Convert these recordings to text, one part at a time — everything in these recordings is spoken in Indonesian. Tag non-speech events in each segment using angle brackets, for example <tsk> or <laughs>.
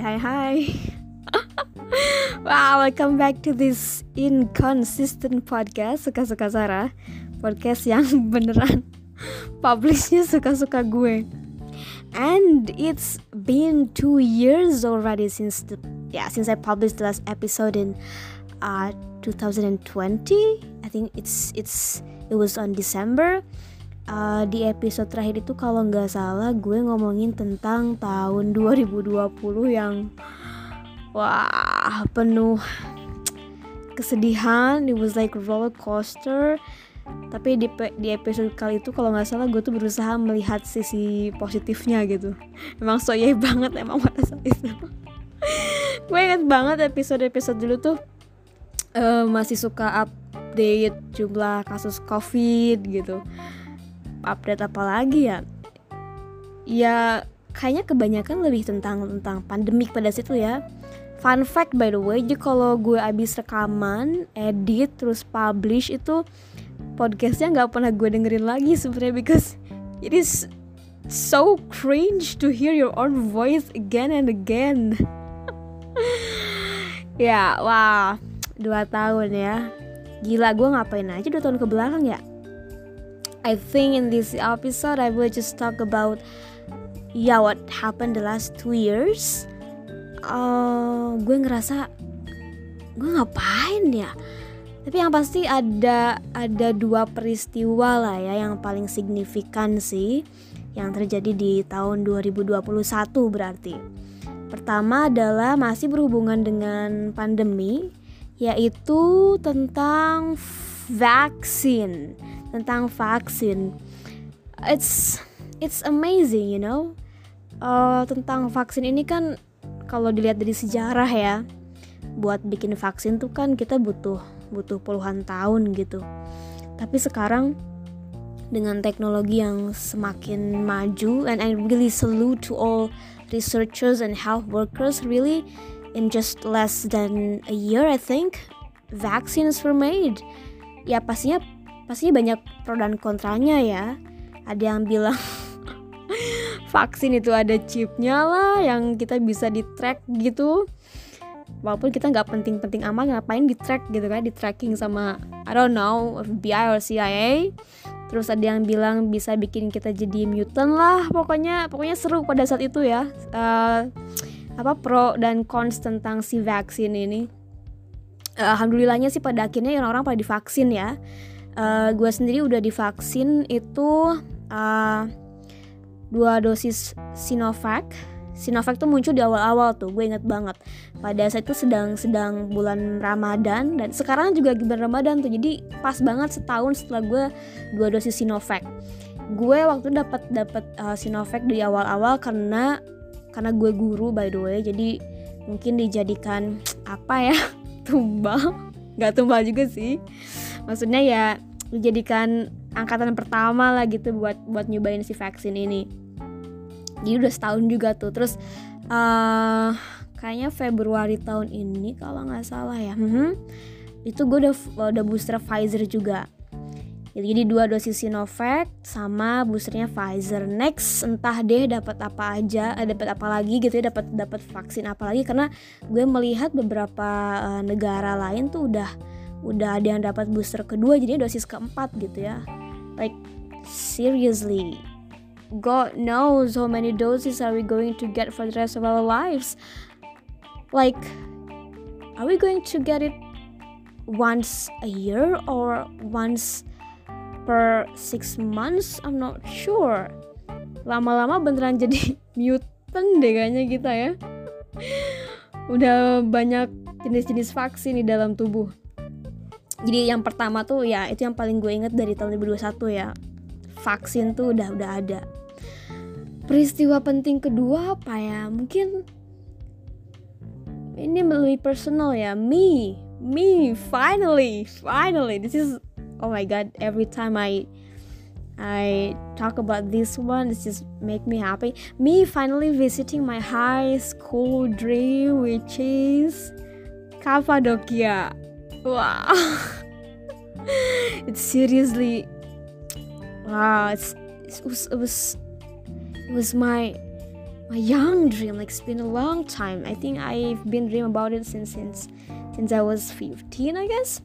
hai hi. <laughs> Wow, welcome back to this inconsistent podcast Suka-suka Sarah Podcast yang <laughs> beneran Publishnya suka-suka gue. And it's been two years already since the yeah since I published the last episode in uh 2020 I think it's it's it was on December uh, di episode terakhir itu kalau nggak salah gue ngomongin tentang tahun 2020 yang wah penuh kesedihan. It was like roller coaster. Tapi di, di episode kali itu kalau nggak salah gue tuh berusaha melihat sisi positifnya gitu. Emang soye banget emang pada saat itu gue inget banget episode-episode dulu tuh uh, masih suka update jumlah kasus covid gitu update apa lagi ya? Ya kayaknya kebanyakan lebih tentang tentang pandemik pada situ ya. Fun fact by the way jadi kalau gue abis rekaman edit terus publish itu podcastnya nggak pernah gue dengerin lagi sebenarnya because it is so cringe to hear your own voice again and again. <laughs> Ya wah dua tahun ya. Gila gue ngapain aja dua tahun ke belakang ya I think in this episode I will just talk about yeah what happened the last two years. Uh, gue ngerasa gue ngapain ya? Tapi yang pasti ada ada dua peristiwa lah ya yang paling signifikan sih yang terjadi di tahun 2021 berarti. Pertama adalah masih berhubungan dengan pandemi yaitu tentang vaksin tentang vaksin. It's it's amazing, you know. Uh, tentang vaksin ini kan kalau dilihat dari sejarah ya, buat bikin vaksin tuh kan kita butuh butuh puluhan tahun gitu. Tapi sekarang dengan teknologi yang semakin maju and I really salute to all researchers and health workers really in just less than a year I think vaccines were made. Ya pastinya pastinya banyak pro dan kontranya ya. Ada yang bilang <laughs> vaksin itu ada chipnya lah yang kita bisa di track gitu. Walaupun kita nggak penting-penting amat ngapain di track gitu kan di tracking sama I don't know FBI or CIA terus ada yang bilang bisa bikin kita jadi mutant lah pokoknya pokoknya seru pada saat itu ya. Uh, apa pro dan cons tentang si vaksin ini. Uh, alhamdulillahnya sih pada akhirnya orang-orang pada divaksin ya uh, gue sendiri udah divaksin itu uh, dua dosis Sinovac. Sinovac tuh muncul di awal-awal tuh gue inget banget. Pada saat itu sedang sedang bulan Ramadan dan sekarang juga bulan Ramadan tuh jadi pas banget setahun setelah gue dua dosis Sinovac. Gue waktu dapat dapat uh, Sinovac di awal-awal karena karena gue guru by the way. Jadi mungkin dijadikan <tsk> apa ya <tsk> tumbal. Nggak tumbal juga sih. Maksudnya ya dijadikan angkatan pertama lah gitu buat buat nyobain si vaksin ini. Jadi udah setahun juga tuh. Terus uh, kayaknya Februari tahun ini kalau nggak salah ya. Hmm, itu gue udah udah booster Pfizer juga. Jadi dua dosis Sinovac sama boosternya Pfizer. Next entah deh dapat apa aja eh, dapat apa lagi gitu ya dapat dapat vaksin apa lagi. Karena gue melihat beberapa uh, negara lain tuh udah udah ada yang dapat booster kedua jadi dosis keempat gitu ya. Like seriously. God knows how many doses are we going to get for the rest of our lives. Like are we going to get it once a year or once per six months? I'm not sure. Lama-lama beneran jadi <laughs> mutant deh kayaknya kita ya. Udah banyak jenis-jenis vaksin di dalam tubuh jadi yang pertama tuh ya itu yang paling gue inget dari tahun 2021 ya. Vaksin tuh udah udah ada. Peristiwa penting kedua apa ya? Mungkin ini lebih personal ya. Me me finally finally. This is oh my god every time I I talk about this one it's just make me happy. Me finally visiting my high school dream which is Cappadocia wow it's seriously wow it's it was it was it was my my young dream like it's been a long time. I think i've been dream about it since since since i was 15 i guess.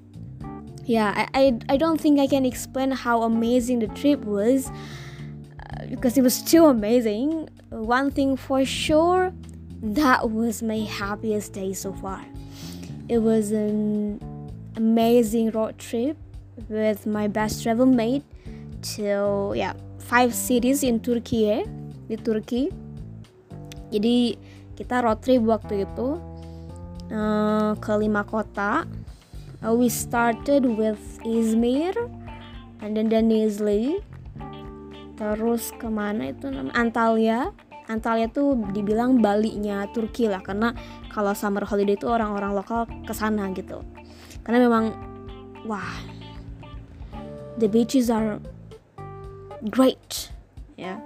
Yeah i i, I don't think i can explain how amazing the trip was uh, because it was too amazing. One thing for sure that was my happiest day so far. It was an amazing road trip with my best travel mate to yeah five cities in Turkey ya, di Turki. Jadi kita road trip waktu itu uh, ke lima kota. Uh, we started with Izmir and then Denizli. Terus ke mana itu namanya? Antalya. Antalya tuh dibilang Bali-nya Turki lah karena kalau summer holiday itu orang-orang lokal ke sana gitu karena memang wah the beaches are great ya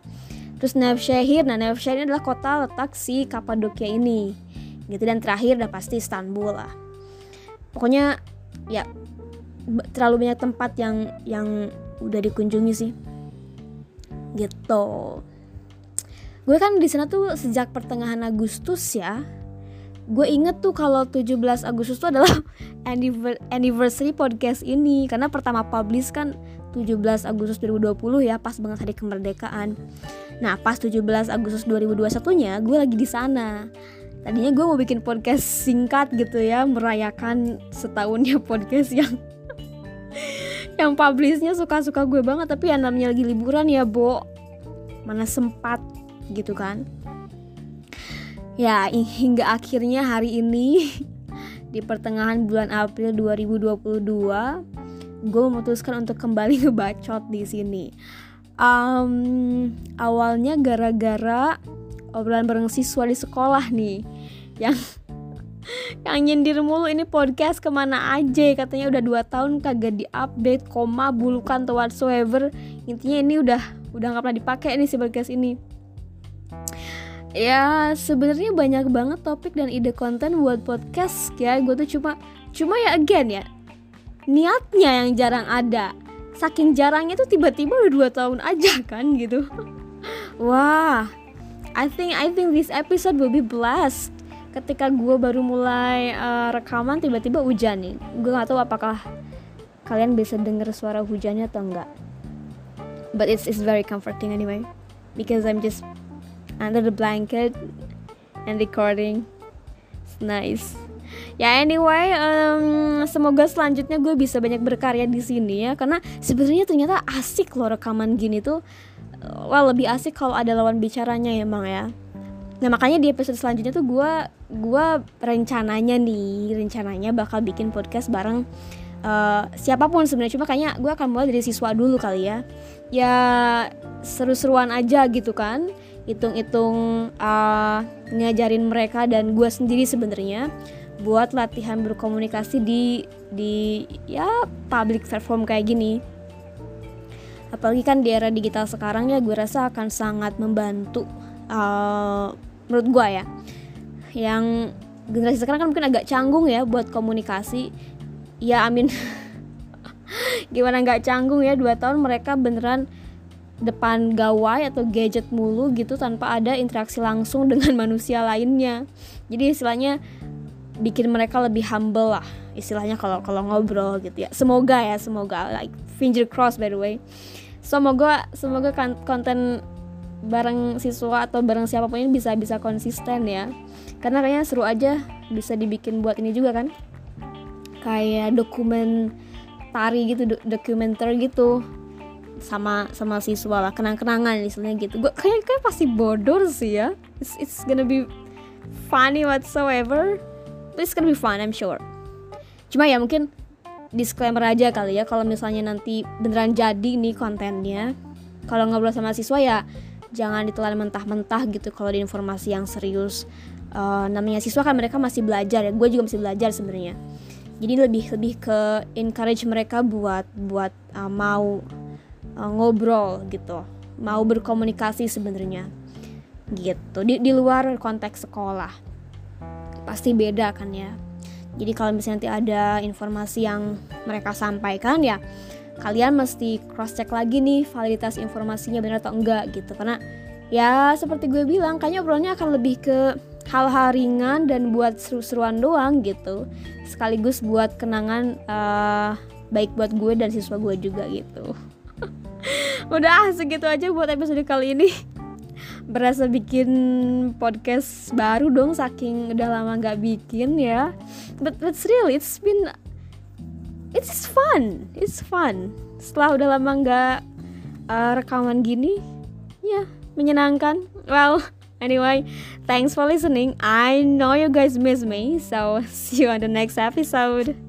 Terus Nevşehir, nah Nevşehir adalah kota letak si Kapadokia ini. Gitu dan terakhir udah pasti Istanbul lah. Pokoknya ya terlalu banyak tempat yang yang udah dikunjungi sih. Gitu. Gue kan di sana tuh sejak pertengahan Agustus ya. Gue inget tuh kalau 17 Agustus tuh adalah <laughs> anniversary podcast ini. Karena pertama publish kan 17 Agustus 2020 ya pas banget hari kemerdekaan. Nah pas 17 Agustus 2021 nya gue lagi di sana. Tadinya gue mau bikin podcast singkat gitu ya merayakan setahunnya <laughs> podcast yang yang publishnya suka-suka gue banget. Tapi yang namanya lagi liburan ya Bo. Mana sempat gitu kan ya hingga akhirnya hari ini <laughs> di pertengahan bulan April 2022 gue memutuskan untuk kembali <laughs> ngebacot di sini. Um, awalnya gara-gara obrolan bareng siswa di sekolah nih, yang <laughs> yang nyindir mulu ini podcast ke mana aja katanya udah dua tahun kagak diupdate koma bulukan atau whatsoever. Intinya ini udah udah nggak pernah dipakai nih si podcast ini ya sebenarnya banyak banget topik dan ide konten buat podcast ya. Gue tuh cuma cuma ya again ya niatnya yang jarang ada. Saking jarangnya tuh tiba-tiba udah dua tahun aja kan gitu. <laughs> Wah I think I think this episode will be blessed. Ketika gue baru mulai uh, rekaman tiba-tiba hujan nih. Gue gak tahu apakah kalian bisa denger suara hujannya atau enggak but it's it's very comforting anyway because I'm just under the blanket and recording. It's nice. Ya anyway um, semoga selanjutnya gue bisa banyak berkarya di sini ya karena sebenarnya ternyata asik loh rekaman gini tuh. Wah lebih asik kalau ada lawan bicaranya ya emang ya. Nah makanya di episode selanjutnya tuh gue gue rencananya nih rencananya bakal bikin podcast bareng uh, siapa pun sebenarnya. Cuma kayaknya gue akan mulai dari siswa dulu kali ya. Ya seru-seruan aja gitu kan hitung-hitung uh, ngajarin mereka dan gue sendiri sebenarnya buat latihan berkomunikasi di di ya public platform kayak gini. Apalagi kan di era digital sekarang ya gue rasa akan sangat membantu uh, menurut gue ya. Yang generasi sekarang kan mungkin agak canggung ya buat komunikasi. Ya amin. <laughs> Gimana nggak canggung ya dua tahun mereka beneran depan gawai atau gadget mulu gitu tanpa ada interaksi langsung <laughs> dengan manusia lainnya. Jadi istilahnya bikin mereka lebih humble lah istilahnya kalau kalau ngobrol gitu ya. Semoga ya semoga. Like finger cross by the way. Semoga semoga kan konten bareng siswa atau bareng siapa pun ini bisa bisa konsisten ya. Karena kayaknya seru aja bisa dibikin buat ini juga kan. Kayak dokumen tari gitu do dokumenter gitu sama sama siswa lah kenang-kenangan istilahnya gitu. Gue kayak kayak pasti bodoh sih ya. It's, it's gonna be funny whatsoever. But it's gonna be fun I'm sure. Cuma ya mungkin disclaimer aja kali ya kalau misalnya nanti beneran jadi nih kontennya kalau ngobrol sama siswa ya jangan ditelan mentah-mentah gitu kalau di informasi yang serius. Uh, namanya siswa kan mereka masih belajar ya gue juga masih belajar sebenarnya. Jadi lebih lebih ke encourage mereka buat buat uh, mau uh, ngobrol gitu. Mau berkomunikasi sebenarnya. Gitu. Di di luar konteks sekolah. Pasti beda kan ya. Jadi kalau misalnya nanti ada informasi yang mereka sampaikan ya kalian mesti cross check lagi nih validitas informasinya benar atau enggak gitu. Karena ya seperti gue bilang kayaknya obrolannya akan lebih ke hal-hal ringan dan buat seru-seruan doang gitu. Sekaligus buat kenangan uh, baik buat gue dan siswa gue juga gitu <laughs> udah segitu aja buat episode kali ini. <laughs> Berasa bikin podcast baru dong saking udah lama nggak bikin ya. But it's really it's been it's fun it's fun. Setelah udah lama nggak uh, rekaman gini ya yeah, menyenangkan. Well <laughs> anyway thanks for listening. I know you guys miss me so see you on the next episode